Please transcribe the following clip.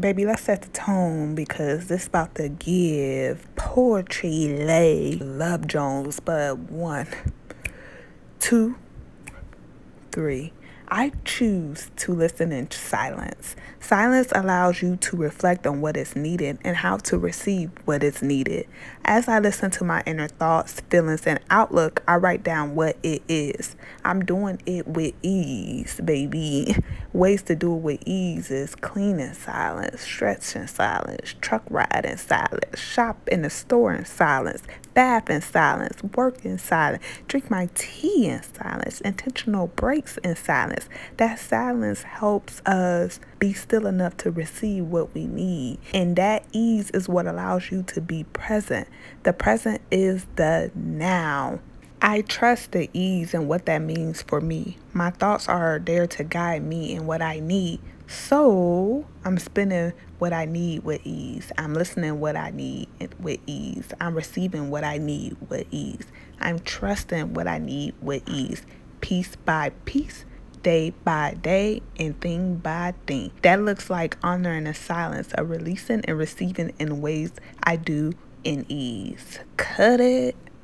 Baby, let's set the tone because this about to give poetry lay love Jones, but one, two, three. I choose to listen in silence. Silence allows you to reflect on what is needed and how to receive what is needed. As I listen to my inner thoughts, feelings, and outlook, I write down what it is. I'm doing it with ease, baby. Ways to do it with ease is clean in silence, stretch in silence, truck ride in silence, shop in the store in silence, bath in silence, work in silence, drink my tea in silence, intentional breaks in silence. That silence helps us be still enough to receive what we need. And that ease is what allows you to be present. The present is the now. I trust the ease and what that means for me. My thoughts are there to guide me in what I need. So I'm spending what I need with ease. I'm listening what I need with ease. I'm receiving what I need with ease. I'm trusting what I need with ease. Piece by piece, day by day, and thing by thing. That looks like honoring the silence of releasing and receiving in ways I do in ease. Cut it.